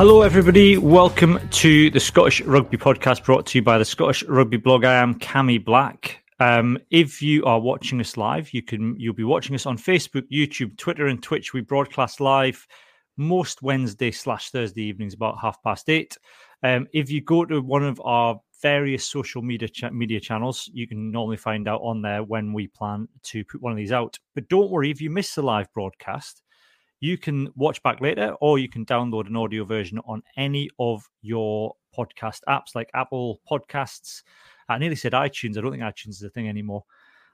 Hello, everybody. Welcome to the Scottish Rugby Podcast brought to you by the Scottish Rugby blog. I am Cammy Black. Um, if you are watching us live, you can you'll be watching us on Facebook, YouTube, Twitter, and Twitch. We broadcast live most Wednesday slash Thursday evenings about half past eight. Um, if you go to one of our various social media cha- media channels, you can normally find out on there when we plan to put one of these out. But don't worry if you miss the live broadcast, you can watch back later, or you can download an audio version on any of your podcast apps like Apple Podcasts. I nearly said iTunes. I don't think iTunes is a thing anymore.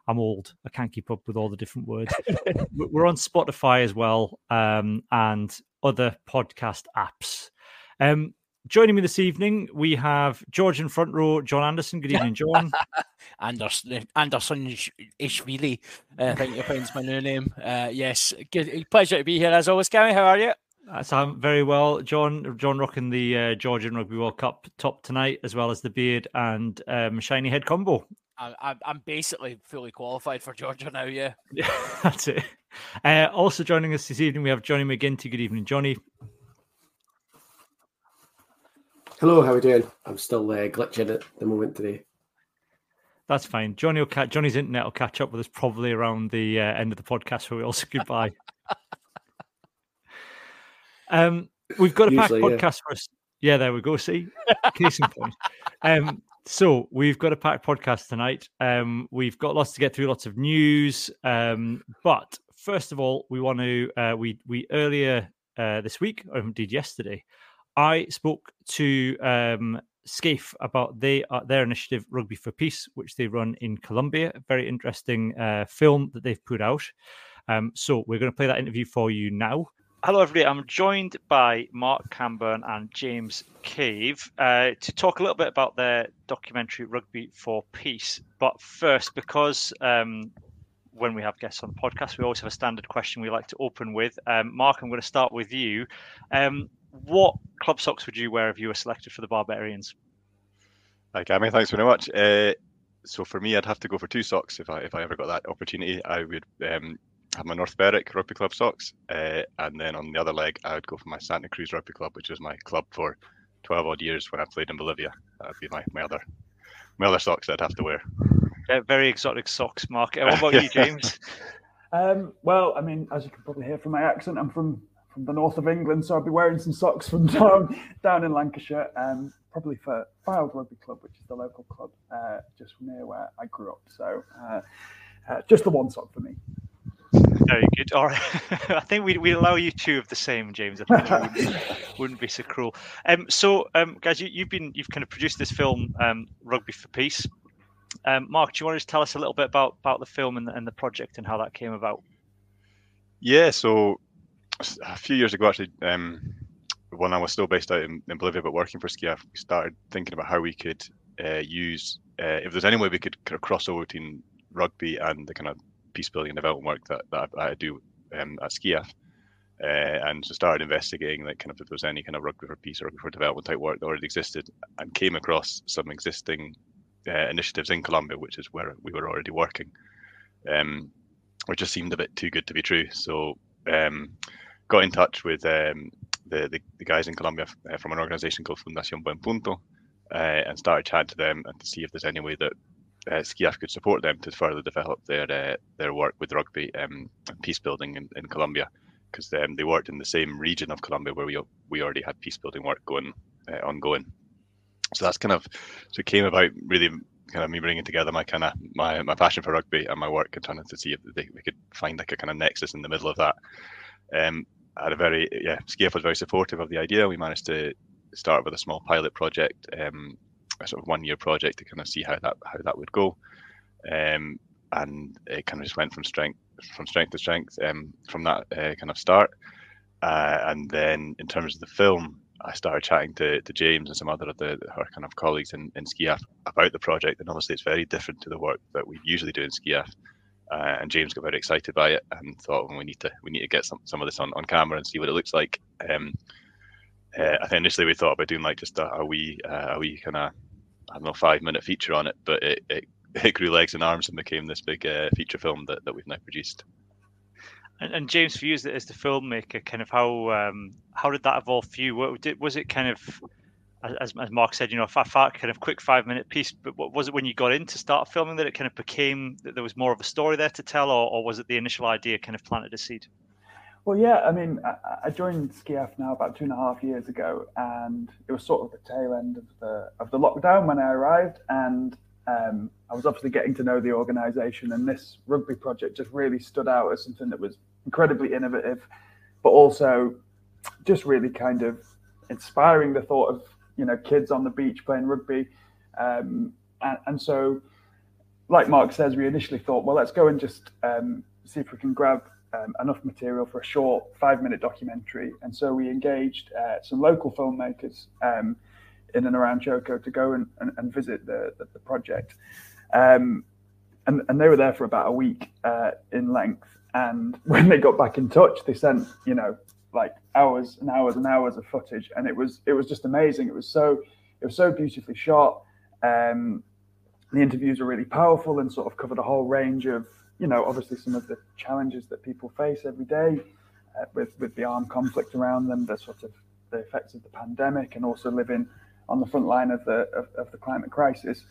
I'm old. I can't keep up with all the different words. We're on Spotify as well, um, and other podcast apps. Um, joining me this evening, we have Georgian front row, John Anderson. Good evening, John. Anderson, Anderson Ishvili, uh, I think you pronounce my new name. Uh, yes, good, pleasure to be here as always, Gary. How are you? So I'm very well, John. John rocking the uh, Georgian Rugby World Cup top tonight, as well as the beard and um, shiny head combo. I'm, I'm basically fully qualified for Georgia now. Yeah, yeah, that's it. Uh, also joining us this evening, we have Johnny McGinty. Good evening, Johnny. Hello, how are we doing? I'm still uh, glitching at the moment today. That's fine. Johnny will catch, Johnny's internet will catch up with us probably around the uh, end of the podcast where we all say goodbye. um, we've got a Usually, packed podcast for us. Yeah, there we go. See, case in point. Um, so we've got a packed podcast tonight. Um, we've got lots to get through, lots of news. Um, but first of all, we want to uh, we we earlier uh, this week, or indeed yesterday, I spoke to um, about they, uh, their initiative Rugby for Peace, which they run in Colombia. Very interesting uh, film that they've put out. Um, so we're going to play that interview for you now. Hello, everybody. I'm joined by Mark Camburn and James Cave uh, to talk a little bit about their documentary Rugby for Peace. But first, because um, when we have guests on the podcast, we always have a standard question we like to open with. Um, Mark, I'm going to start with you. Um, what club socks would you wear if you were selected for the Barbarians? Hi, Cammy. Thanks very much. Uh, so for me, I'd have to go for two socks if I if I ever got that opportunity. I would um, have my North Berwick Rugby Club socks, uh, and then on the other leg, I would go for my Santa Cruz Rugby Club, which was my club for twelve odd years when I played in Bolivia. That would be my, my other my other socks that I'd have to wear. Yeah, very exotic socks, Mark. What about you, James? um, well, I mean, as you can probably hear from my accent, I'm from from the north of England, so I'll be wearing some socks from down down in Lancashire. Um, probably for Fylde Rugby Club, which is the local club uh, just near where I grew up. So uh, uh, just the one sock for me. Very good. All right. I think we we allow you two of the same, James. I think wouldn't, wouldn't, be so cruel. Um, so, um, guys, you, have been you've kind of produced this film, um, Rugby for Peace. Um, Mark, do you want to tell us a little bit about about the film and, and the project and how that came about? Yeah. So, a few years ago, actually, um, when I was still based out in, in Bolivia but working for SCIAF, we started thinking about how we could uh, use, uh, if there's any way we could kind of cross over between rugby and the kind of peace building and development work that, that I, I do um, at SCIAF. Uh, and so started investigating like kind of if there was any kind of rugby for peace or rugby for development type work that already existed and came across some existing uh, initiatives in Colombia, which is where we were already working, um, which just seemed a bit too good to be true. So um, got in touch with um, the, the, the guys in Colombia uh, from an organization called Fundación Buen Punto uh, and started chatting to them and to see if there's any way that uh, SCIAF could support them to further develop their uh, their work with rugby um, and peace building in, in Colombia because um, they worked in the same region of Colombia where we we already had peace building work going uh, ongoing. So that's kind of so it came about really kind of me bringing together my kind of my, my passion for rugby and my work and trying to see if they, we could find like a kind of nexus in the middle of that. Um, had a very yeah, SCIAF was very supportive of the idea. We managed to start with a small pilot project, um, a sort of one year project to kind of see how that how that would go, um, and it kind of just went from strength from strength to strength um, from that uh, kind of start. Uh, and then in terms of the film, I started chatting to, to James and some other of the her kind of colleagues in, in SCIAF about the project, and obviously it's very different to the work that we usually do in SCIAF. Uh, and James got very excited by it and thought well, we need to we need to get some, some of this on, on camera and see what it looks like. Um, uh, I think initially we thought about doing like just a, a wee uh, a wee kind of I don't know five minute feature on it, but it, it, it grew legs and arms and became this big uh, feature film that, that we've now produced. And, and, James, for you as the, as the filmmaker, kind of how um, how did that evolve for you? What, did, was it kind of as, as Mark said, you know, a fat kind of quick five minute piece. But what was it when you got in to start filming that it kind of became that there was more of a story there to tell, or, or was it the initial idea kind of planted a seed? Well, yeah, I mean, I, I joined SCIAF now about two and a half years ago, and it was sort of the tail end of the of the lockdown when I arrived, and um, I was obviously getting to know the organisation, and this rugby project just really stood out as something that was incredibly innovative, but also just really kind of inspiring the thought of you know kids on the beach playing rugby, um, and, and, so like Mark says, we initially thought, well, let's go and just um, see if we can grab um, enough material for a short five-minute documentary, and so we engaged uh, some local filmmakers um, in and around Choco to go and, and, and visit the, the, the project. Um, and, and, they were there for about a week uh, in length. And when they got back in touch, they sent, you know, like hours and hours and hours of footage, and it was it was just amazing. It was so it was so beautifully shot. Um, the interviews were really powerful and sort of covered a whole range of you know obviously some of the challenges that people face every day uh, with with the armed conflict around them, the sort of the effects of the pandemic, and also living on the front line of the of, of the climate crisis.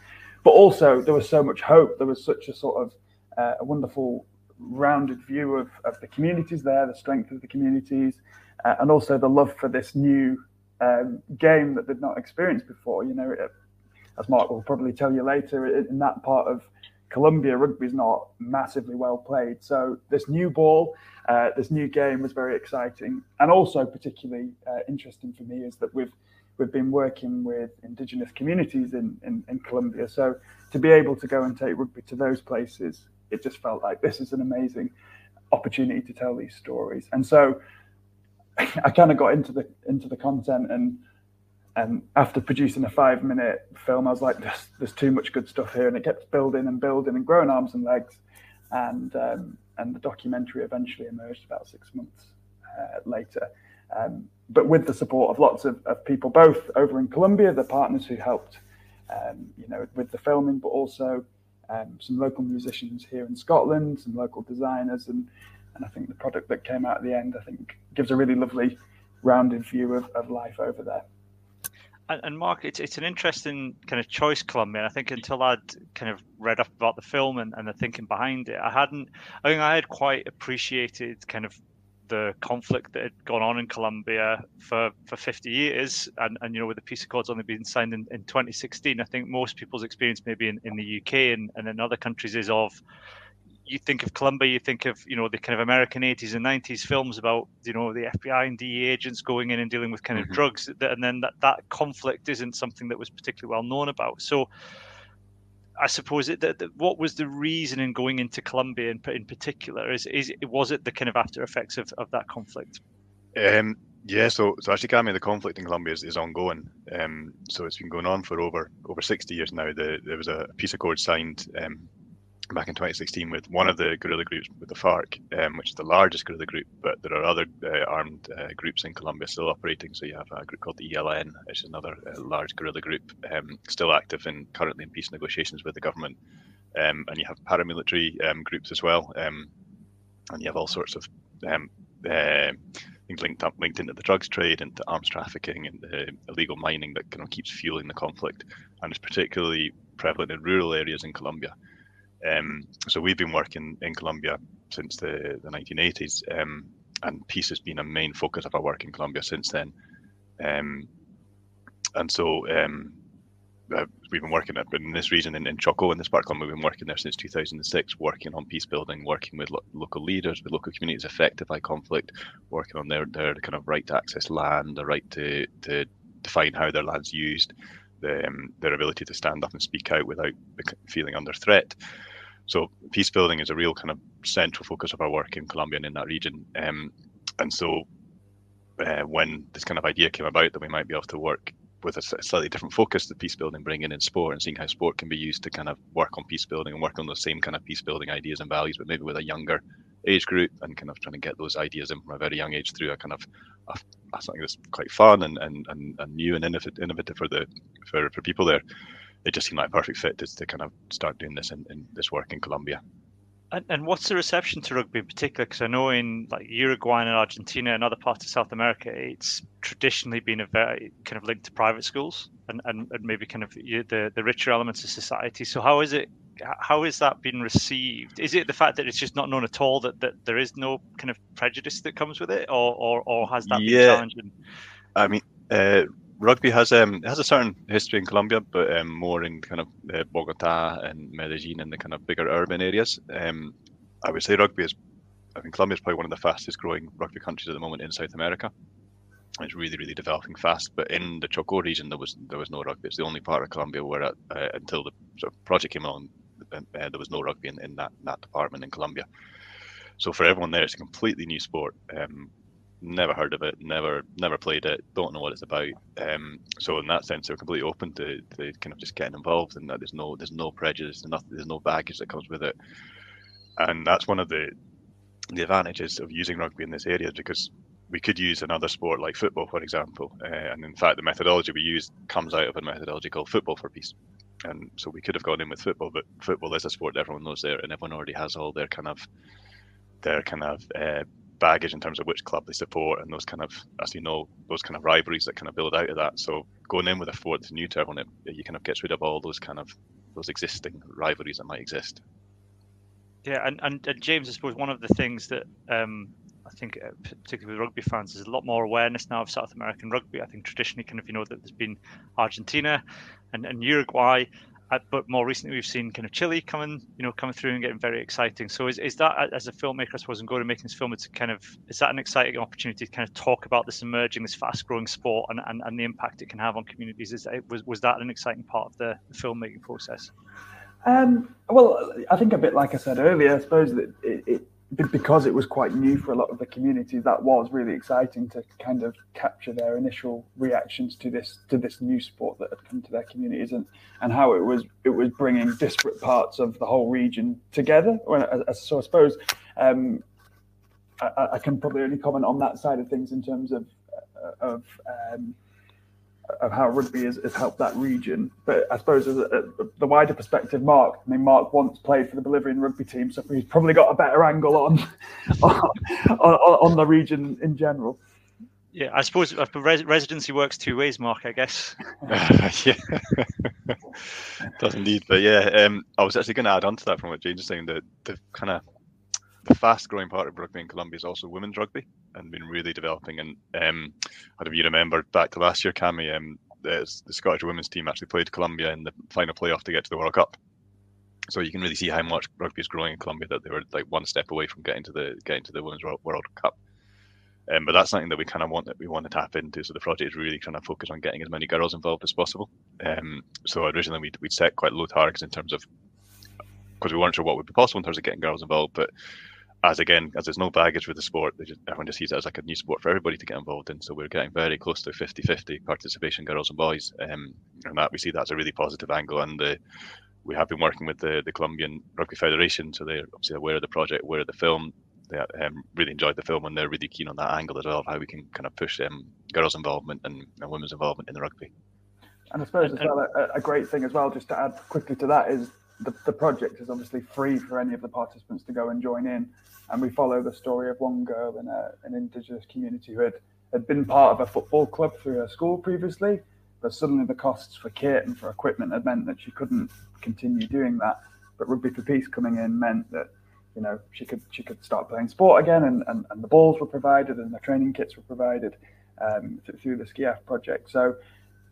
But also there was so much hope. There was such a sort of uh, a wonderful rounded view of, of the communities there, the strength of the communities, uh, and also the love for this new um, game that they'd not experienced before. You know, it, as Mark will probably tell you later, it, in that part of Colombia, rugby is not massively well played. So this new ball, uh, this new game was very exciting, and also particularly uh, interesting for me is that we've we've been working with indigenous communities in, in, in Colombia. So to be able to go and take rugby to those places it just felt like this is an amazing opportunity to tell these stories. And so I kind of got into the into the content and and after producing a five minute film, I was like, there's, there's too much good stuff here. And it kept building and building and growing arms and legs. And, um, and the documentary eventually emerged about six months uh, later. Um, but with the support of lots of, of, people, both over in Colombia, the partners who helped, um, you know, with the filming, but also um, some local musicians here in Scotland, some local designers, and and I think the product that came out at the end, I think, gives a really lovely, rounded view of, of life over there. And, and Mark, it's it's an interesting kind of choice, Colombia. I think until I'd kind of read up about the film and, and the thinking behind it, I hadn't. I think I had quite appreciated kind of the conflict that had gone on in Colombia for, for 50 years, and, and you know, with the peace accords only being signed in, in 2016, I think most people's experience, maybe in, in the UK and, and in other countries, is of you think of Colombia, you think of you know the kind of American 80s and 90s films about you know the FBI and DEA agents going in and dealing with kind of mm-hmm. drugs, and then that that conflict isn't something that was particularly well known about. So I suppose it, that, what was the reason in going into Colombia in, in particular? Is is was it the kind of after effects of, of that conflict? Um, yeah, so so actually, Cammy, the conflict in Colombia is, is ongoing. Um, so it's been going on for over over sixty years now. The, there was a peace accord signed um, back in 2016 with one of the guerrilla groups with the FARC, um, which is the largest guerrilla group, but there are other uh, armed uh, groups in Colombia still operating. So you have a group called the ELN, which is another uh, large guerrilla group, um, still active and currently in peace negotiations with the government. Um, and you have paramilitary um, groups as well, um, and you have all sorts of um, uh, things linked up, linked into the drugs trade, into arms trafficking, and illegal mining that kind of keeps fueling the conflict, and it's particularly prevalent in rural areas in Colombia. Um, so we've been working in Colombia since the, the 1980s, um, and peace has been a main focus of our work in Colombia since then. Um, and so um, uh, we've been working in this region in, in Choco, in this part of Colombia, we've been working there since 2006, working on peace building, working with lo- local leaders, with local communities affected by conflict, working on their, their kind of right to access land, the right to, to define how their land's used, the, um, their ability to stand up and speak out without feeling under threat. So peace building is a real kind of central focus of our work in Colombia and in that region. Um, and so uh, when this kind of idea came about that we might be able to work with a slightly different focus to peace building, bringing in sport and seeing how sport can be used to kind of work on peace building and work on those same kind of peace building ideas and values, but maybe with a younger age group and kind of trying to get those ideas in from a very young age through a kind of a, something that's quite fun and, and, and, and new and innovative, innovative for the for, for people there it just seemed like a perfect fit to, to kind of start doing this in, in this work in Colombia. And, and what's the reception to rugby in particular? Because I know in like Uruguay and Argentina and other parts of South America, it's traditionally been a very kind of linked to private schools and, and, and maybe kind of the, the richer elements of society. So how is it? How is that been received? Is it the fact that it's just not known at all that, that there is no kind of prejudice that comes with it, or or, or has that yeah. been challenging? I mean, uh, rugby has um has a certain history in Colombia, but um, more in kind of uh, Bogota and Medellin and the kind of bigger urban areas. Um, I would say rugby is, I think Colombia is probably one of the fastest growing rugby countries at the moment in South America. It's really, really developing fast. But in the Choco region, there was there was no rugby. It's the only part of Colombia where, uh, until the sort of project came along, uh, there was no rugby in, in that that department in Colombia. So for everyone there, it's a completely new sport. Um, never heard of it, never never played it, don't know what it's about. Um, so in that sense, they're completely open to, to kind of just getting involved, and that there's no there's no prejudice, there's, nothing, there's no baggage that comes with it, and that's one of the the advantages of using rugby in this area because we could use another sport like football, for example, uh, and in fact, the methodology we use comes out of a methodology called football for peace. And so we could have gone in with football, but football is a sport that everyone knows there, and everyone already has all their kind of their kind of uh, baggage in terms of which club they support and those kind of, as you know, those kind of rivalries that kind of build out of that. So going in with a fourth new to everyone, it, you kind of gets rid of all those kind of those existing rivalries that might exist. Yeah, and, and, and James, I suppose one of the things that um, I think, uh, particularly with rugby fans, there's a lot more awareness now of South American rugby. I think traditionally, kind of, you know, that there's been Argentina and, and Uruguay but more recently we've seen kind of Chile coming, you know, coming through and getting very exciting. So is, is that as a filmmaker, I suppose, and going to making this film, it's kind of is that an exciting opportunity to kind of talk about this emerging, this fast-growing sport, and, and, and the impact it can have on communities? Is that, was was that an exciting part of the, filmmaking process? Um, well, I think a bit like I said earlier, I suppose that it, it because it was quite new for a lot of the communities, that was really exciting to kind of capture their initial reactions to this to this new sport that had come to their communities and and how it was it was bringing disparate parts of the whole region together. So I suppose um, I, I, can probably only comment on that side of things in terms of of um, of how rugby has, has, helped that region. But I suppose as a, a, the wider perspective, Mark. I mean, Mark once played for the Bolivian rugby team, so he's probably got a better angle on on, on, on the region in general. Yeah, I suppose res- residency works two ways, Mark. I guess. yeah, does indeed. But yeah, um, I was actually going to add on to that from what James was saying. That the kind of the fast growing part of rugby in Colombia is also women's rugby and been really developing. And um, I don't know if you remember back to last year, Cammy, um, the, the Scottish women's team actually played Colombia in the final playoff to get to the World Cup. So you can really see how much rugby is growing in Colombia that they were like one step away from getting to the getting to the women's World Cup. Um, but that's something that we kind of want that we want to tap into. So the project is really trying to focus on getting as many girls involved as possible. Um, so originally we'd, we'd set quite low targets in terms of because we weren't sure what would be possible in terms of getting girls involved, but as again, as there's no baggage with the sport, just, everyone just sees it as like a new sport for everybody to get involved in. So we're getting very close to 50-50 participation, girls and boys, um, and that we see that's a really positive angle. And the, we have been working with the the Colombian Rugby Federation, so they're obviously aware of the project, aware of the film. They um, really enjoyed the film, and they're really keen on that angle as well of how we can kind of push um, girls' involvement and, and women's involvement in the rugby. And I suppose as well, a, a great thing as well, just to add quickly to that, is the, the project is obviously free for any of the participants to go and join in and we follow the story of one girl in a, an indigenous community who had, had been part of a football club through her school previously, but suddenly the costs for kit and for equipment had meant that she couldn't continue doing that. But Rugby for Peace coming in meant that you know she could she could start playing sport again, and, and, and the balls were provided and the training kits were provided um, through the SCIAF project. So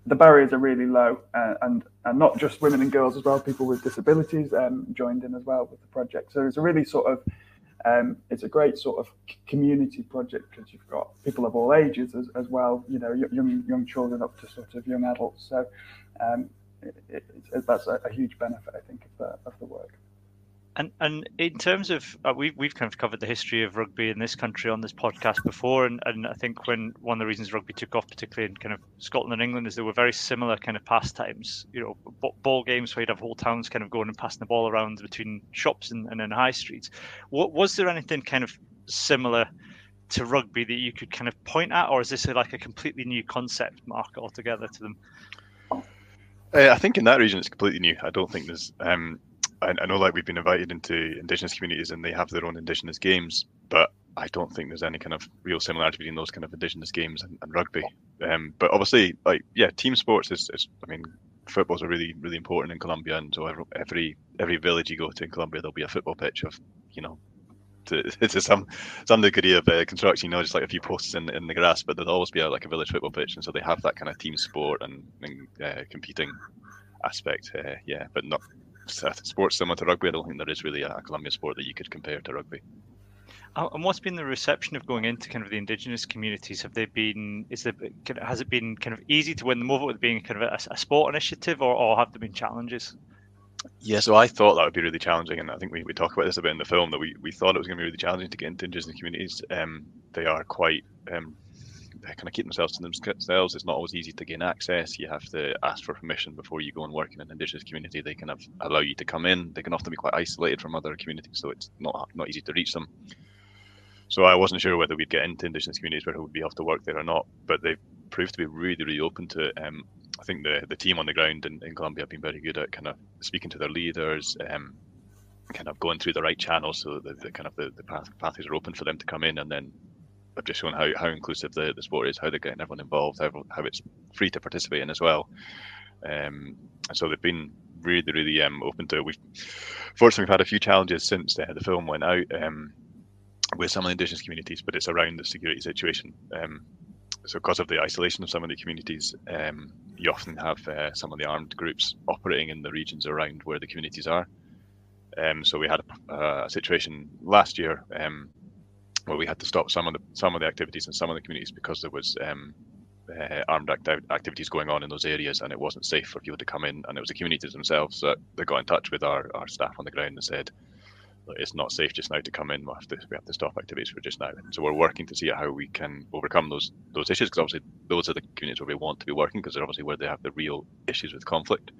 the barriers are really low, uh, and and not just women and girls as well. People with disabilities um, joined in as well with the project. So it's a really sort of um, it's a great sort of community project because you've got people of all ages as, as well, you know, young young children up to sort of young adults. So um, it, it, that's a, a, huge benefit, I think, of the of the work. And and in terms of uh, we've we've kind of covered the history of rugby in this country on this podcast before, and, and I think when one of the reasons rugby took off, particularly in kind of Scotland and England, is there were very similar kind of pastimes. You know, ball games where you'd have whole towns kind of going and passing the ball around between shops and, and in high streets. What was there anything kind of similar to rugby that you could kind of point at, or is this a, like a completely new concept, Mark, altogether to them? Uh, I think in that region it's completely new. I don't think there's. Um, I, I know like we've been invited into indigenous communities and they have their own indigenous games, but I don't think there's any kind of real similarity between those kind of indigenous games and, and rugby. Um, but obviously, like yeah, team sports is, is I mean, footballs are really really important in Colombia, and so every every, village you go to in Colombia, there'll be a football pitch of you know. To, to some some degree of uh, construction, you know, just like a few posts in, in the grass, but there'll always be a, like a village football pitch, and so they have that kind of team sport and, and uh, competing aspect. Uh, yeah, but not sports similar to rugby. I don't think there is really a Colombian sport that you could compare to rugby. And what's been the reception of going into kind of the indigenous communities? Have they been? Is there has it been kind of easy to win them over with being kind of a, a sport initiative, or, or have there been challenges? Yeah, so I thought that would be really challenging, and I think we, we talk about this a bit in the film that we, we thought it was going to be really challenging to get into indigenous communities. Um, they are quite um, they kind of keep themselves to themselves. It's not always easy to gain access. You have to ask for permission before you go and work in an indigenous community. They kind of allow you to come in. They can often be quite isolated from other communities, so it's not not easy to reach them. So I wasn't sure whether we'd get into indigenous communities where we'd be able to work there or not, but they've proved to be really, really open to it. Um, I think the the team on the ground in, in Colombia have been very good at kind of speaking to their leaders, um, kind of going through the right channels so that the, the kind of the, the path, pathways are open for them to come in and then I've just shown how, how inclusive the, the sport is, how they're getting everyone involved, how, how it's free to participate in as well. Um, and so they've been really, really um, open to it. We've fortunately we've had a few challenges since the, the film went out. Um, with some of the indigenous communities, but it's around the security situation. Um, so, because of the isolation of some of the communities, um, you often have uh, some of the armed groups operating in the regions around where the communities are. Um, so, we had a, a situation last year where we had to stop some of the some of the activities in some of the communities because there was um, uh, armed acti- activities going on in those areas, and it wasn't safe for people to come in. And it was the communities themselves that, that got in touch with our, our staff on the ground and said, it's not safe just now to come in. We have to, we have to stop activities for just now. So we're working to see how we can overcome those those issues because obviously those are the communities where we want to be working because they're obviously where they have the real issues with conflict.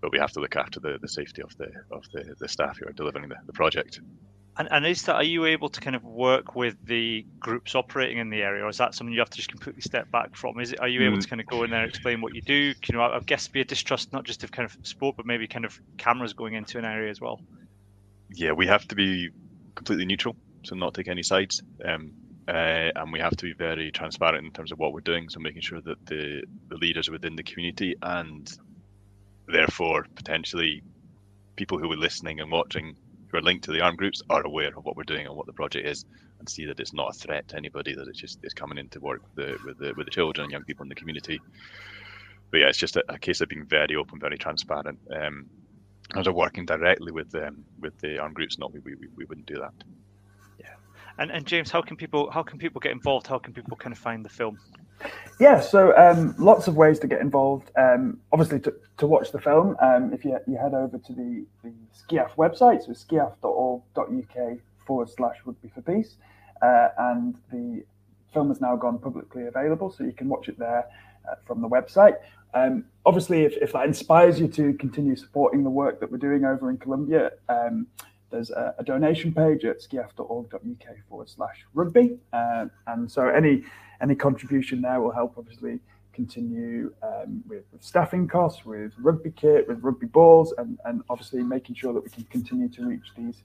But we have to look after the, the safety of the of the, the staff who are delivering the, the project. And, and is that are you able to kind of work with the groups operating in the area, or is that something you have to just completely step back from? Is it are you mm. able to kind of go in there and explain what you do? You know, I guess be a distrust not just of kind of sport, but maybe kind of cameras going into an area as well yeah, we have to be completely neutral, so not take any sides. Um, uh, and we have to be very transparent in terms of what we're doing. So making sure that the, the leaders within the community and therefore potentially people who are listening and watching who are linked to the armed groups are aware of what we're doing and what the project is and see that it's not a threat to anybody, that it's just it's coming in to work with the with the with the children and young people in the community. But yeah, it's just a, a case of being very open, very transparent. Um, as of working directly with them with the armed groups, not we, we, we wouldn't do that. Yeah, and and James, how can people how can people get involved? How can people kind of find the film? Yeah, so um, lots of ways to get involved. Um, obviously, to, to watch the film, um, if you, you head over to the, the website, so sciaf.org.uk forward slash rugby for peace, uh, and the film has now gone publicly available, so you can watch it there uh, from the website. Um, obviously, if, if that inspires you to continue supporting the work that we're doing over in Colombia, um, there's a, a, donation page at sciaf.org.uk forward slash rugby. Uh, and so any any contribution there will help obviously continue um, with, with, staffing costs, with rugby kit, with rugby balls, and, and obviously making sure that we can continue to reach these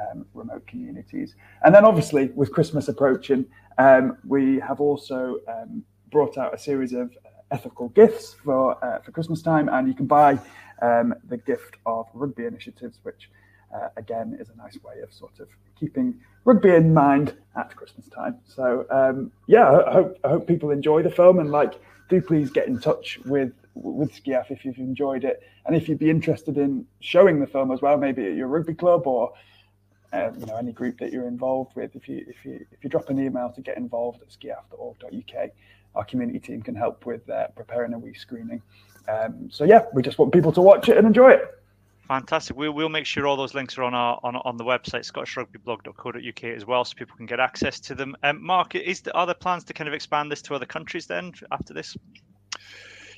um, remote communities. And then obviously with Christmas approaching, um, we have also um, brought out a series of ethical gifts for uh, for Christmas time, and you can buy um, the gift of rugby initiatives, which uh, again is a nice way of sort of keeping rugby in mind at Christmas time. So um, yeah, I hope I hope people enjoy the film and like do please get in touch with with SCIAF if you've enjoyed it, and if you'd be interested in showing the film as well, maybe at your rugby club or. Uh, you know any group that you're involved with. If you if you if you drop an email to get involved at sciaf.org.uk, our community team can help with uh, preparing a wee screening. Um, so yeah, we just want people to watch it and enjoy it. Fantastic. We'll, we'll make sure all those links are on our on, on the website scottishrugbyblog.co.uk as well, so people can get access to them. Um, Mark, is there, are there plans to kind of expand this to other countries then after this?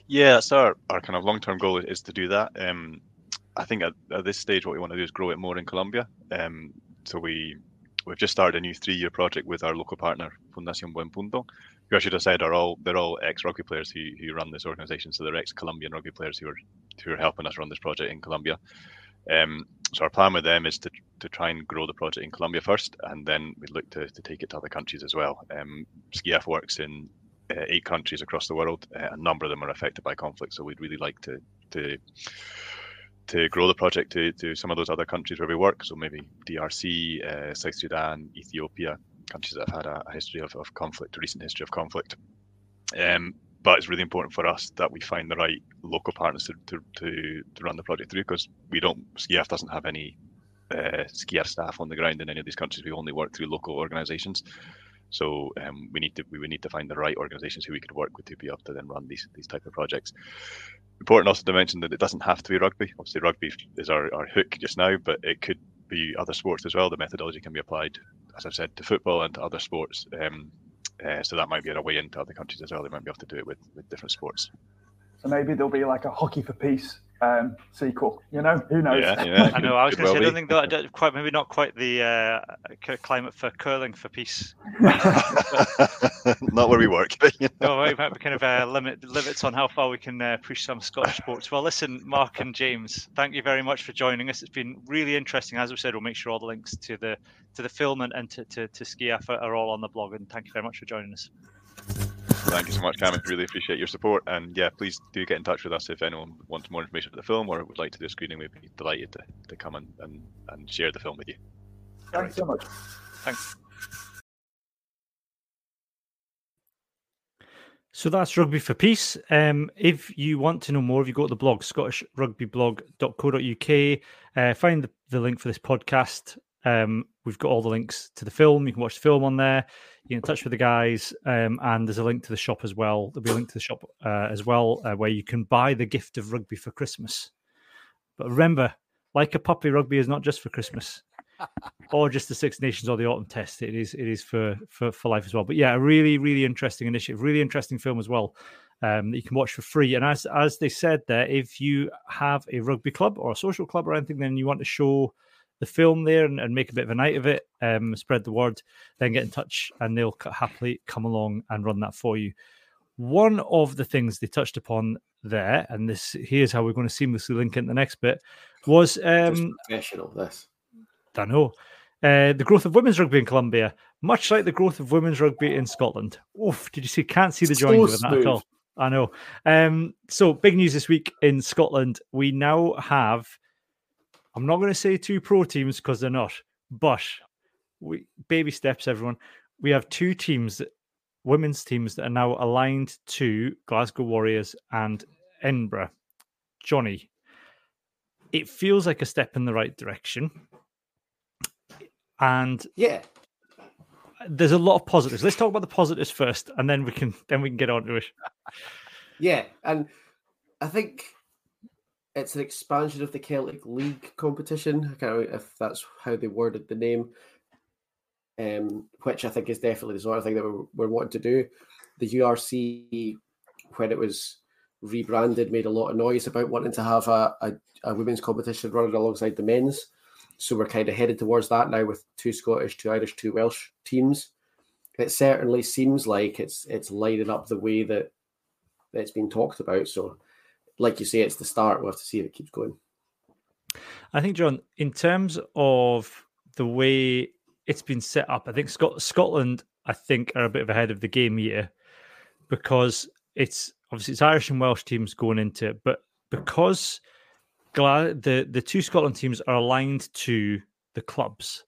Yeah, so our, our kind of long term goal is to do that. Um, I think at, at, this stage, what we want to do is grow it more in Colombia. Um, so we we've just started a new three year project with our local partner Fundación Buen Punto, who I should have said are all they're all ex rugby players who, who run this organization. So they're ex Colombian rugby players who are who are helping us run this project in Colombia. Um, so our plan with them is to to try and grow the project in Colombia first, and then we'd look to, to take it to other countries as well. Um, SCIAF works in uh, eight countries across the world. Uh, a number of them are affected by conflict, so we'd really like to to to grow the project to, to some of those other countries where we work. So maybe DRC, uh, South Sudan, Ethiopia, countries that have had a, history of, of conflict, a recent history of conflict. Um, but it's really important for us that we find the right local partners to, to, to, to run the project through because we don't, SCIAF doesn't have any uh, SCIAF staff on the ground in any of these countries. We only work through local organisations. So um, we need to we would need to find the right organisations who we could work with to be able to then run these these type of projects. Important also to mention that it doesn't have to be rugby. Obviously, rugby is our, our hook just now, but it could be other sports as well. The methodology can be applied, as I've said, to football and to other sports. Um, uh, so that might be a way into other countries as well. They might be able to do it with, with different sports. So maybe there'll be like a hockey for peace um, sequel. You know, who knows? Yeah, yeah. I know. I was going to well say, I don't think that quite maybe not quite the uh, climate for curling for peace. not where we work. no, we might be kind of uh, limit limits on how far we can uh, push some Scottish sports. Well, listen, Mark and James, thank you very much for joining us. It's been really interesting. As we said, we'll make sure all the links to the to the film and, and to, to, to SCIAF are all on the blog. And thank you very much for joining us. Thank you so much, Cam. I really appreciate your support. And yeah, please do get in touch with us if anyone wants more information about the film or would like to do a screening. We'd be delighted to, to come and, and, and share the film with you. Thanks right. so much. Thanks. So that's Rugby for Peace. Um, if you want to know more, if you go to the blog, scottishrugbyblog.co.uk, uh, find the, the link for this podcast. Um, we've got all the links to the film. You can watch the film on there. Get in touch with the guys, um, and there's a link to the shop as well. There'll be a link to the shop uh, as well, uh, where you can buy the gift of rugby for Christmas. But remember, like a puppy, rugby is not just for Christmas, or just the Six Nations or the Autumn Test. It is it is for for for life as well. But yeah, a really really interesting initiative, really interesting film as well. Um, that you can watch for free. And as as they said there, if you have a rugby club or a social club or anything, then you want to show the film there and, and, make a bit of a night of it, um, spread the word, then get in touch and they'll happily come along and run that for you. One of the things they touched upon there, and this here's how we're going to seamlessly link in the next bit, was um, professional. This I know. Uh, the growth of women's rugby in Colombia, much like the growth of women's rugby in Scotland. Oof, did you see? Can't see the so with that at all. I know. Um, so big news this week in Scotland. We now have I'm not going to say two pro teams because they're not, but we baby steps, everyone. We have two teams, women's teams that are now aligned to Glasgow Warriors and Edinburgh. Johnny, it feels like a step in the right direction. And yeah, there's a lot of positives. Let's talk about the positives first, and then we can then we can get on to it. Yeah, and I think it's an expansion of the Celtic League competition. I can't remember if that's how they worded the name, um, which I think is definitely the sort of thing that we're, we're wanting to do. The URC, when it was rebranded, made a lot of noise about wanting to have a, a, a women's competition running alongside the men's. So we're kind of headed towards that now with two Scottish, two Irish, two Welsh teams. It certainly seems like it's it's lining up the way that, it's been talked about. So like you say, it's the start. We'll have to see if it keeps going. I think, John, in terms of the way it's been set up, I think Scot- Scotland, I think, are a bit of ahead of the game here because it's obviously it's Irish and Welsh teams going into it, but because the the two Scotland teams are aligned to the clubs.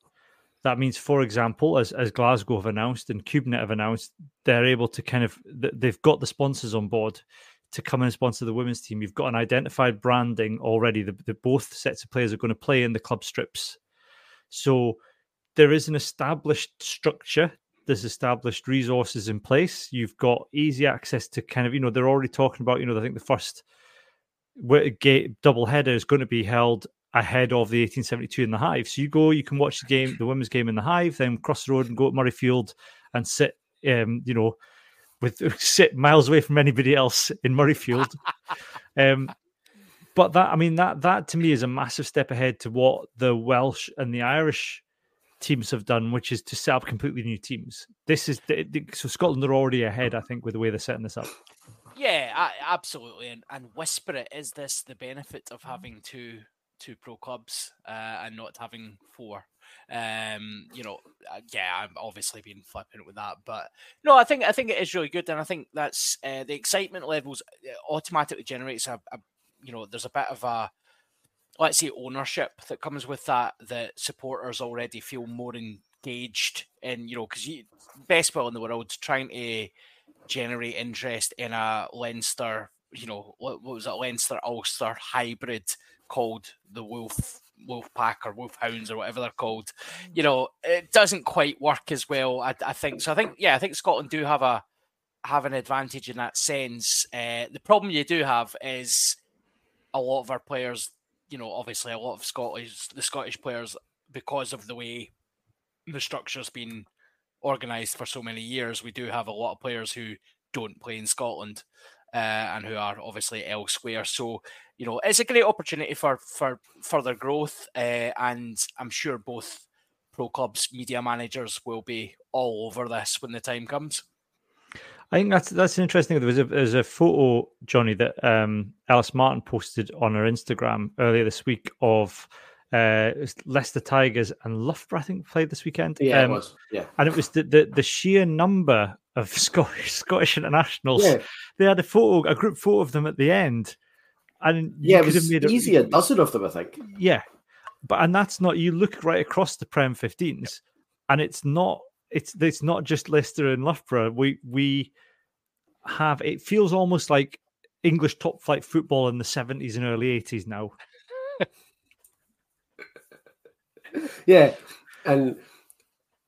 That means, for example, as as Glasgow have announced and CubeNet have announced, they're able to kind of they've got the sponsors on board to come and sponsor the women's team. You've got an identified branding already. The, the both sets of players are going to play in the club strips. So there is an established structure. There's established resources in place. You've got easy access to kind of, you know, they're already talking about, you know, I think the first double header is going to be held ahead of the 1872 in the Hive. So you go, you can watch the game, the women's game in the Hive, then cross the road and go to Murrayfield and sit, um, you know, with sit miles away from anybody else in Murrayfield. um, but that, I mean, that that to me is a massive step ahead to what the Welsh and the Irish teams have done, which is to set up completely new teams. This is the, the, so Scotland are already ahead, I think, with the way they're setting this up. Yeah, absolutely. And, and whisper it is this the benefit of having two two pro clubs uh, and not having four. Um, you know, uh, yeah, I'm obviously being flippant with that, but no, I think I think it is really good, and I think that's uh, the excitement levels uh, automatically generates a, a, you know, there's a bit of a let's say ownership that comes with that that supporters already feel more engaged in, you know, because you best ball in the world trying to generate interest in a Leinster, you know, what, what was it, Leinster Ulster hybrid called the Wolf Wolf Pack or Wolf Hounds or whatever they're called. You know, it doesn't quite work as well. I, I think so. I think yeah, I think Scotland do have a have an advantage in that sense. Uh, the problem you do have is a lot of our players. You know, obviously a lot of Scottish the Scottish players because of the way the structure's been organised for so many years. We do have a lot of players who don't play in Scotland uh, and who are obviously elsewhere. So you know, it's a great opportunity for for further growth, uh, and I'm sure both pro clubs media managers will be all over this when the time comes. I think that's that's interesting. There was a there's a photo, Johnny, that um, Alice Martin posted on her Instagram earlier this week of uh, Leicester Tigers and Loughborough, I think, played this weekend. Yeah, um, it was. Yeah, and it was the, the, the sheer number of Scottish Scottish internationals. Yeah. They had a photo, a group photo of them at the end, and yeah, it was easy a, a dozen of them, I think. Yeah, but and that's not. You look right across the Prem 15s, and it's not. It's it's not just Leicester and Loughborough. We we have. It feels almost like English top flight football in the 70s and early 80s now. yeah, and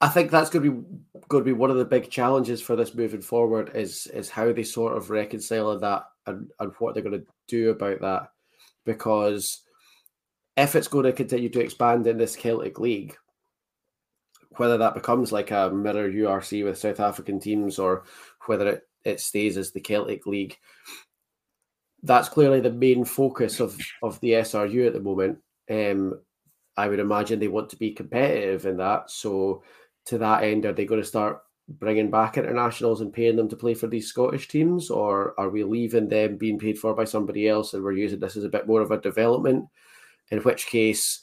I think that's going to be going to be one of the big challenges for this moving forward is is how they sort of reconcile that and, and what they're going to do about that because if it's going to continue to expand in this Celtic League, whether that becomes like a mirror URC with South African teams or whether it, it stays as the Celtic League, that's clearly the main focus of, of the SRU at the moment. Um, I would imagine they want to be competitive in that. So, to that end, are they going to start bringing back internationals and paying them to play for these Scottish teams, or are we leaving them being paid for by somebody else and we're using this as a bit more of a development? In which case,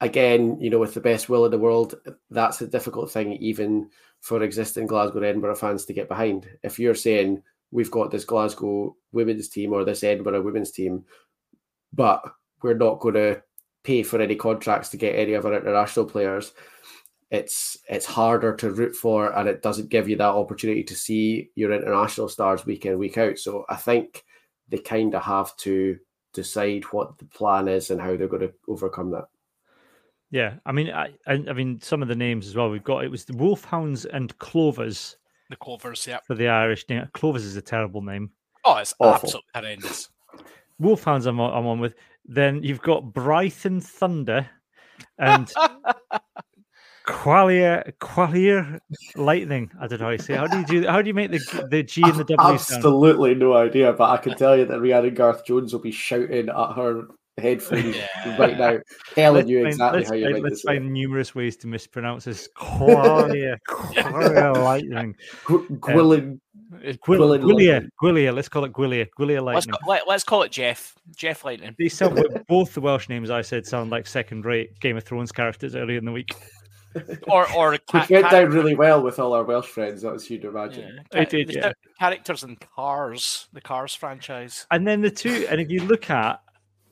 again, you know, with the best will in the world, that's a difficult thing even for existing Glasgow Edinburgh fans to get behind. If you're saying we've got this Glasgow women's team or this Edinburgh women's team, but we're not going to pay for any contracts to get any of our international players, it's it's harder to root for and it doesn't give you that opportunity to see your international stars week in week out. So i think they kind of have to decide what the plan is and how they're going to overcome that. Yeah i mean i i, mean some of the names as well we've got it was the wolfhounds and clovers. The clovers yeah. For the irish name clovers is a terrible name. Oh it's Awful. absolutely horrendous. Wolfhounds I'm, I'm on with. Then you've got brighton thunder and Qualia Qualia Lightning. I don't know how you say. How do you do? How do you make the the G and the W? Absolutely sound? no idea, but I can tell you that Rhiannon Garth Jones will be shouting at her headphones yeah. right now, telling let's you exactly find, how you find, make Let's find way. numerous ways to mispronounce this. Qualia Qualia Lightning. Gwilyn. Uh, Gwilyn, Gwylia, Gwylia, let's call it Gwylia, Gwylia Lightning. Let's, let, us call it Jeff, Jeff Lightning. These sound, both the Welsh names I said sound like second-rate Game of Thrones characters earlier in the week or or which went down really well with all our Welsh friends. That was you'd imagine. Yeah. It did, yeah. Characters in Cars, the Cars franchise, and then the two. And if you look at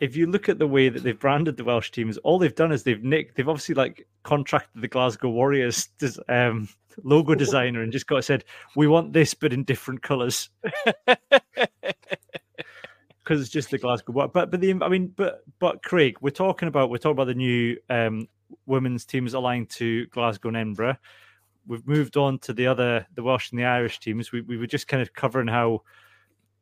if you look at the way that they've branded the Welsh teams, all they've done is they've nicked. They've obviously like contracted the Glasgow Warriors um, logo designer and just got said, "We want this, but in different colours." because it's just the Glasgow. But but the I mean, but but Craig, we're talking about we're talking about the new um, women's teams aligned to Glasgow and Edinburgh. We've moved on to the other, the Welsh and the Irish teams. We, we were just kind of covering how,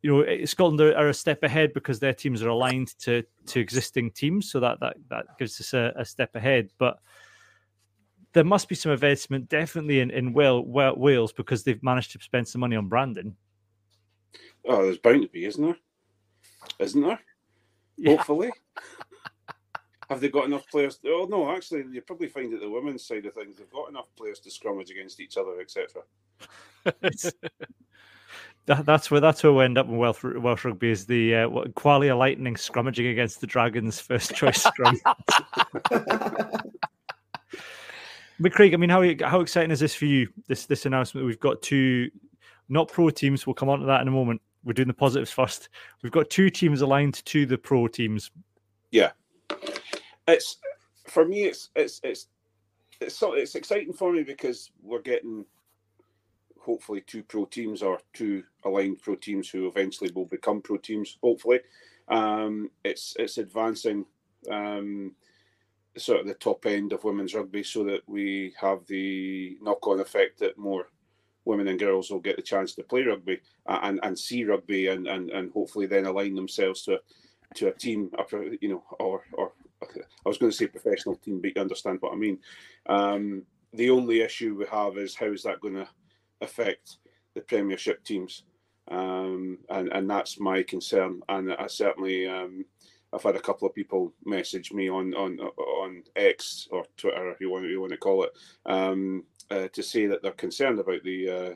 you know, eh, Scotland are, are a step ahead because their teams are aligned to to existing teams, so that that that gives us a, a step ahead. But there must be some investment definitely in in Wales because they've managed to spend some money on branding. Oh, there's bound to be, isn't there? Isn't there? Yeah. Hopefully. Have they got enough players? Oh no, actually, you probably find that the women's side of things they've got enough players to scrummage against each other, etc. that, that's where that's where we end up in Welsh, Welsh rugby is the uh, Qualia Lightning scrummaging against the Dragons first choice scrum. but Craig, I mean, how how exciting is this for you? This this announcement we've got two not pro teams. We'll come on to that in a moment. We're doing the positives first. We've got two teams aligned to the pro teams. Yeah, it's for me. It's it's it's it's so it's exciting for me because we're getting hopefully two pro teams or two aligned pro teams who eventually will become pro teams. Hopefully, um, it's it's advancing um, sort of the top end of women's rugby so that we have the knock on effect that more women and girls will get the chance to play rugby and, and see rugby and, and, and hopefully then align themselves to to a team, you know, or or I was going to say professional team, but you understand what I mean. Um, the only issue we have is how is that going to affect the Premiership teams, um, and and that's my concern. And I certainly um, I've had a couple of people message me on on on X or Twitter, if you want you want to call it, um, uh, to say that they're concerned about the. Uh,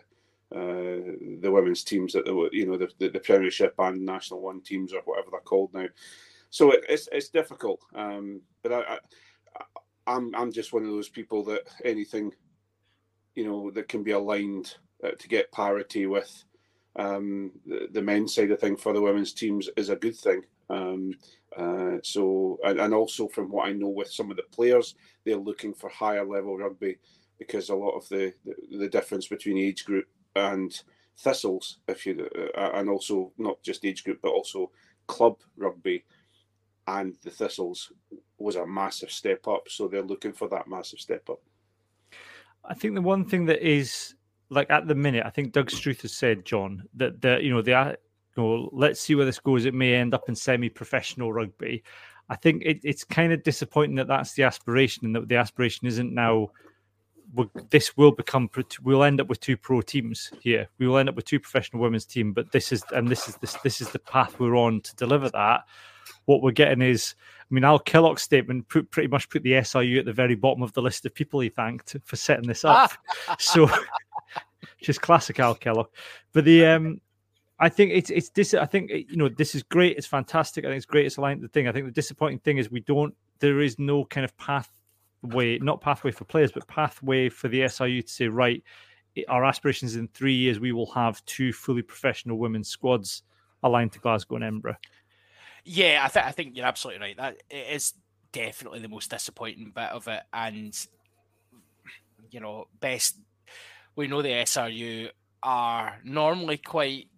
uh, the women's teams that the you know the, the, the Premiership and National One teams or whatever they're called now. So it, it's it's difficult, um, but I, I, I'm I'm just one of those people that anything, you know, that can be aligned uh, to get parity with um, the, the men's side of thing for the women's teams is a good thing. Um, uh, so, and, and also from what I know with some of the players, they're looking for higher level rugby because a lot of the, the, the difference between age group and thistles, if you, uh, and also not just age group, but also club rugby and the thistles was a massive step up. So they're looking for that massive step up. I think the one thing that is like at the minute, I think Doug Struth has said, John, that the you know the you know, let's see where this goes. It may end up in semi-professional rugby. I think it, it's kind of disappointing that that's the aspiration, and that the aspiration isn't now. This will become. We'll end up with two pro teams here. We will end up with two professional women's team. But this is and this is this this is the path we're on to deliver that. What we're getting is, I mean, Al Kellock's statement put pretty much put the SRU at the very bottom of the list of people he thanked for setting this up. so, just classic Al Kellock. But the um, I think it's it's this. I think you know this is great. It's fantastic. I think it's great. It's aligned the thing. I think the disappointing thing is we don't. There is no kind of pathway, not pathway for players, but pathway for the SRU to say right. Our aspirations in three years, we will have two fully professional women's squads aligned to Glasgow and Edinburgh. Yeah, I think I think you're absolutely right. That it is definitely the most disappointing bit of it, and you know, best we know the SRU are normally quite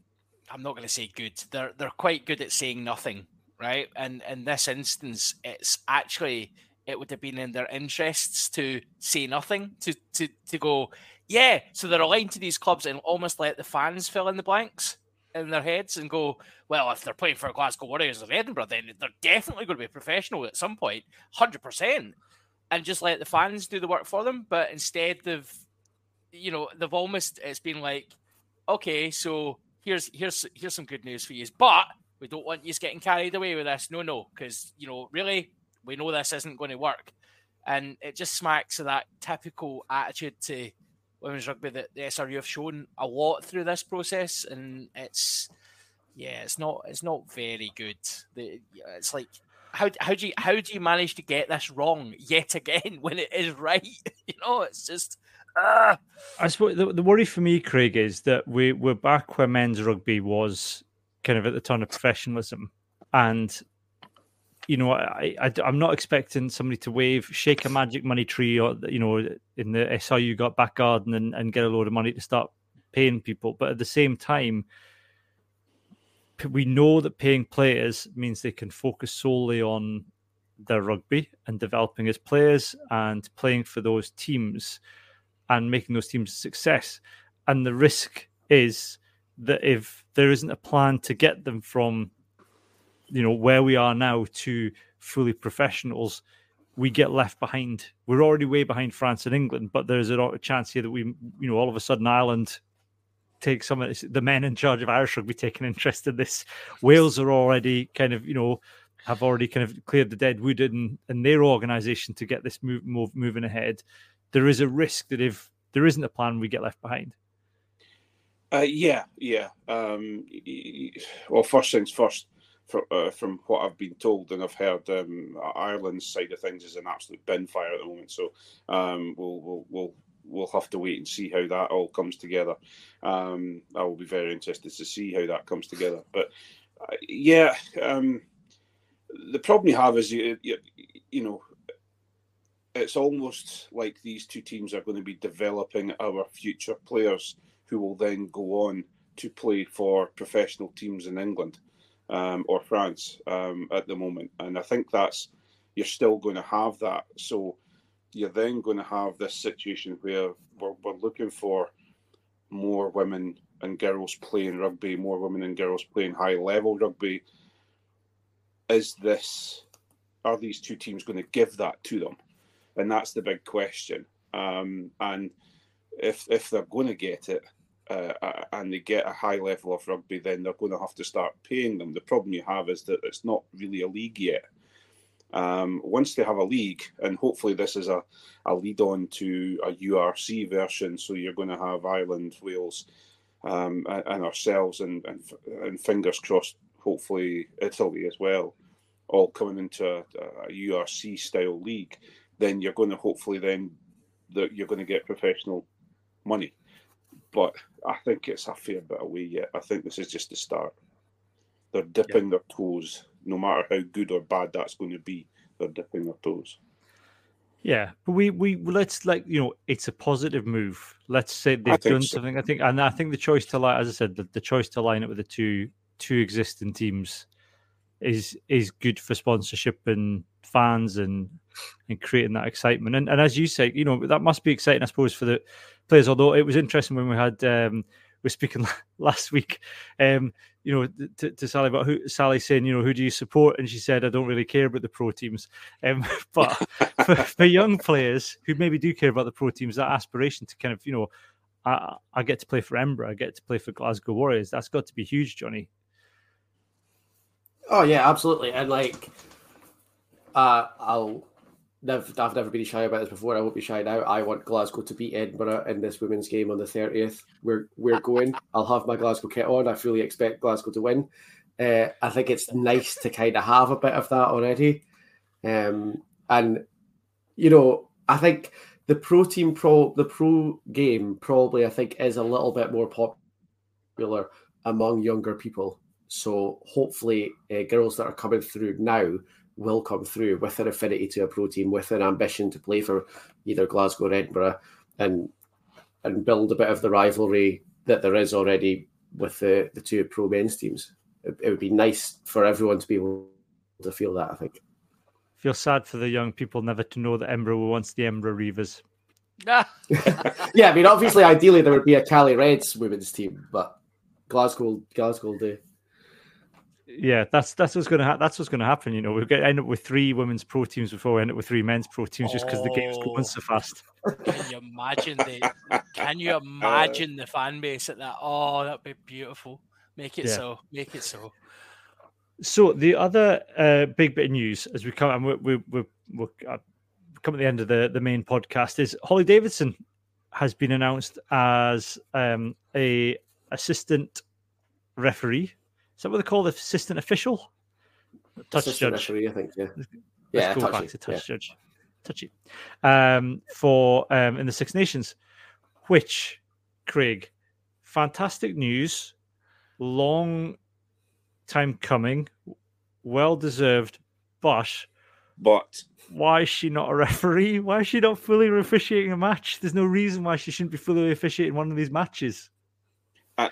I'm not going to say good. They're they're quite good at saying nothing, right? And in this instance, it's actually it would have been in their interests to say nothing, to to to go, yeah. So they're aligned to these clubs and almost let the fans fill in the blanks in their heads and go, well, if they're playing for Glasgow Warriors of Edinburgh, then they're definitely going to be professional at some point, point, hundred percent, and just let the fans do the work for them. But instead, they've, you know, they've almost it's been like, okay, so here's here's here's some good news for you, but we don't want you getting carried away with this. No, no, because you know, really, we know this isn't going to work, and it just smacks of that typical attitude to women's rugby that the SRU have shown a lot through this process, and it's yeah, it's not it's not very good. It's like how how do you how do you manage to get this wrong yet again when it is right? You know, it's just uh. I suppose the, the worry for me, Craig, is that we we're back where men's rugby was kind of at the turn of professionalism, and you know, I, I am not expecting somebody to wave, shake a magic money tree, or you know, in the SRU got back garden and, and get a load of money to start paying people. But at the same time, we know that paying players means they can focus solely on their rugby and developing as players and playing for those teams and making those teams a success. And the risk is that if there isn't a plan to get them from, you know, where we are now to fully professionals, we get left behind. We're already way behind France and England, but there's a chance here that we, you know, all of a sudden Ireland take some of this, the men in charge of Irish rugby taking interest in this. Wales are already kind of, you know, have already kind of cleared the dead wood in, in their organisation to get this move, move moving ahead there is a risk that if there isn't a plan, we get left behind. Uh, yeah, yeah. Um, well, first things first. For, uh, from what I've been told and I've heard, um, Ireland's side of things is an absolute bin fire at the moment. So um, we'll, we'll we'll we'll have to wait and see how that all comes together. Um, I will be very interested to see how that comes together. But uh, yeah, um, the problem you have is you, you you know it's almost like these two teams are going to be developing our future players who will then go on to play for professional teams in England um, or France um, at the moment. And I think that's you're still going to have that. So you're then going to have this situation where we're, we're looking for more women and girls playing rugby, more women and girls playing high level rugby. Is this are these two teams going to give that to them? And that's the big question. Um, and if if they're going to get it, uh, uh, and they get a high level of rugby, then they're going to have to start paying them. The problem you have is that it's not really a league yet. Um, once they have a league, and hopefully this is a, a lead on to a URC version, so you're going to have Ireland, Wales, um, and ourselves, and, and, and fingers crossed, hopefully Italy as well, all coming into a, a URC style league. Then you're going to hopefully then that you're going to get professional money but I think it's a fair bit away yet. I think this is just the start. They're dipping yeah. their toes, no matter how good or bad that's going to be. They're dipping their toes. Yeah, but we we let's like you know it's a positive move. Let's say they've done so. something. I think, and I think the choice to line, as I said, the, the choice to line it with the two two existing teams is is good for sponsorship and fans and and creating that excitement. And and as you say, you know that must be exciting, I suppose, for the players. Although it was interesting when we had um, we are speaking last week, um, you know, to, to, Sally about who Sally saying, you know, who do you support? And she said, I don't really care about the pro teams. Um, but for, for, young players who maybe do care about the pro teams, that aspiration to kind of, you know, I, I get to play for Edinburgh, I get to play for Glasgow Warriors. That's got to be huge, Johnny. Oh yeah, absolutely. And like, uh, I'll I've, I've never been shy about this before. I won't be shy now. I want Glasgow to beat Edinburgh in this women's game on the 30th. We're we're going. I'll have my Glasgow kit on. I fully expect Glasgow to win. Uh, I think it's nice to kind of have a bit of that already. Um, and you know, I think the pro team pro the pro game probably I think is a little bit more popular among younger people. So hopefully, uh, girls that are coming through now will come through with an affinity to a pro team, with an ambition to play for either Glasgow or Edinburgh, and and build a bit of the rivalry that there is already with the, the two pro men's teams. It, it would be nice for everyone to be able to feel that. I think. Feel sad for the young people never to know that Edinburgh were once the Edinburgh Reivers. yeah, I mean, obviously, ideally there would be a Caley Reds women's team, but Glasgow, Glasgow will do yeah, that's that's what's going to ha- that's what's going to happen. You know, we're going to end up with three women's pro teams before we end up with three men's pro teams, just because oh, the game's going so fast. Can you imagine the? Can you imagine the fan base at that? Oh, that'd be beautiful. Make it yeah. so. Make it so. So the other uh, big bit of news as we come, and we we we we uh, come at the end of the the main podcast is Hollie Davidson has been announced as um, a assistant referee is that what they call the assistant official? Touch assistant judge. Referee, I think. Yeah. Let's yeah, go back to touch yeah. judge. Touchy. Um, for um, in the Six Nations, which Craig, fantastic news, long time coming, well deserved, but but why is she not a referee? Why is she not fully officiating a match? There's no reason why she shouldn't be fully officiating one of these matches.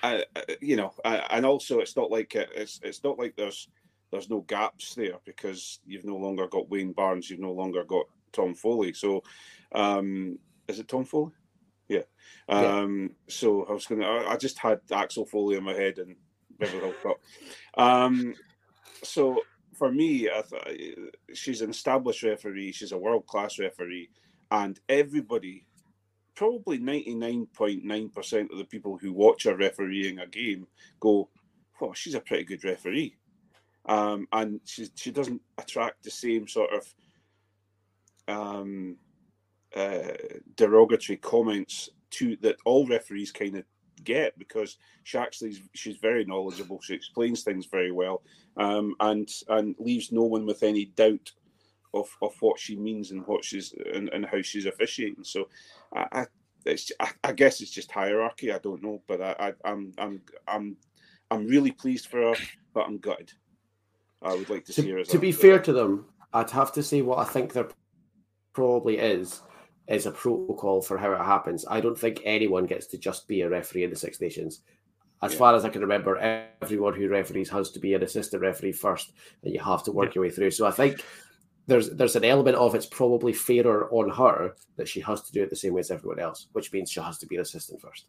I, I, you know, I, and also it's not like it's it's not like there's there's no gaps there because you've no longer got Wayne Barnes, you've no longer got Tom Foley. So, um, is it Tom Foley? Yeah. Um, yeah. So I was gonna, I, I just had Axel Foley in my head and Beverly Hill Um, so for me, I th- she's an established referee. She's a world class referee, and everybody probably 99.9% of the people who watch her refereeing a game go, oh, she's a pretty good referee. Um, and she, she doesn't attract the same sort of um, uh, derogatory comments to that all referees kind of get because she actually she's very knowledgeable. She explains things very well, um, and and leaves no one with any doubt of, of what she means and what she's and, and how she's officiating. So, I, I it's I, I, guess it's just hierarchy. I don't know, but I, I I'm I'm I'm I'm really pleased for her, but I'm gutted. I would like to, to see her. to be fair to them, I'd have to say what I think there probably is is a protocol for how it happens. I don't think anyone gets to just be a referee in the Six Nations. As yeah. far as I can remember, everyone who referees has to be an assistant referee first, and you have to work yeah. your way through. So I think there's there's an element of it's probably fairer on her that she has to do it the same way as everyone else, which means she has to be an assistant first.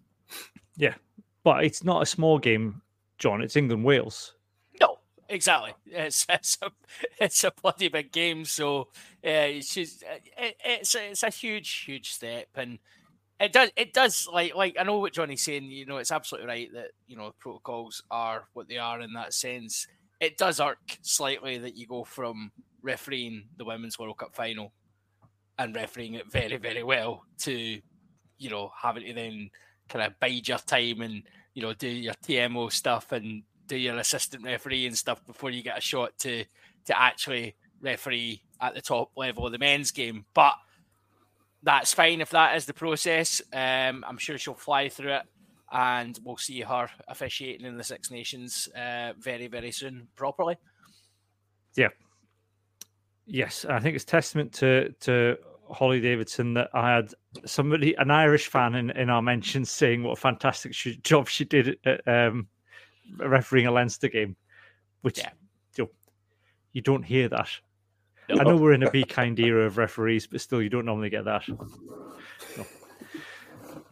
Yeah, but it's not a small game, John. It's England Wales. No, exactly. It's it's a, it's a bloody big game. So uh, she's it, it's a, it's a huge huge step, and it does it does like like I know what Johnny's saying. You know, it's absolutely right that you know protocols are what they are in that sense. It does irk slightly that you go from refereeing the Women's World Cup final and refereeing it very very well to you know having to then kind of bide your time and you know do your TMO stuff and do your assistant referee and stuff before you get a shot to to actually referee at the top level of the men's game, but that's fine if that is the process. Um, I'm sure she'll fly through it, and we'll see her officiating in the Six Nations uh, very, very soon properly. Yeah. Yes, I think it's testament to to Hollie Davidson that I had somebody, an Irish fan, in, in our mentions saying what a fantastic she, job she did at um, refereeing a Leinster game, which yeah. you, know, you don't hear that I know we're in a be kind era of referees, but still, you don't normally get that. No.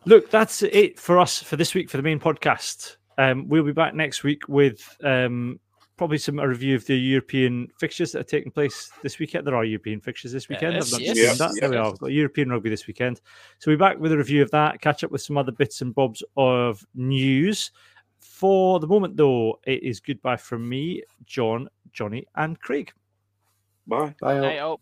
Look, that's it for us for this week for the main podcast. Um, we'll be back next week with um, probably some a review of the European fixtures that are taking place this weekend. There are European fixtures this weekend. Yes, I've not yes, yes, that. Yes. There we are. We've got European rugby this weekend. So we're back with a review of that, catch up with some other bits and bobs of news. For the moment, though, it is goodbye from me, John, Johnny, and Craig. Bye. Bye. Bye.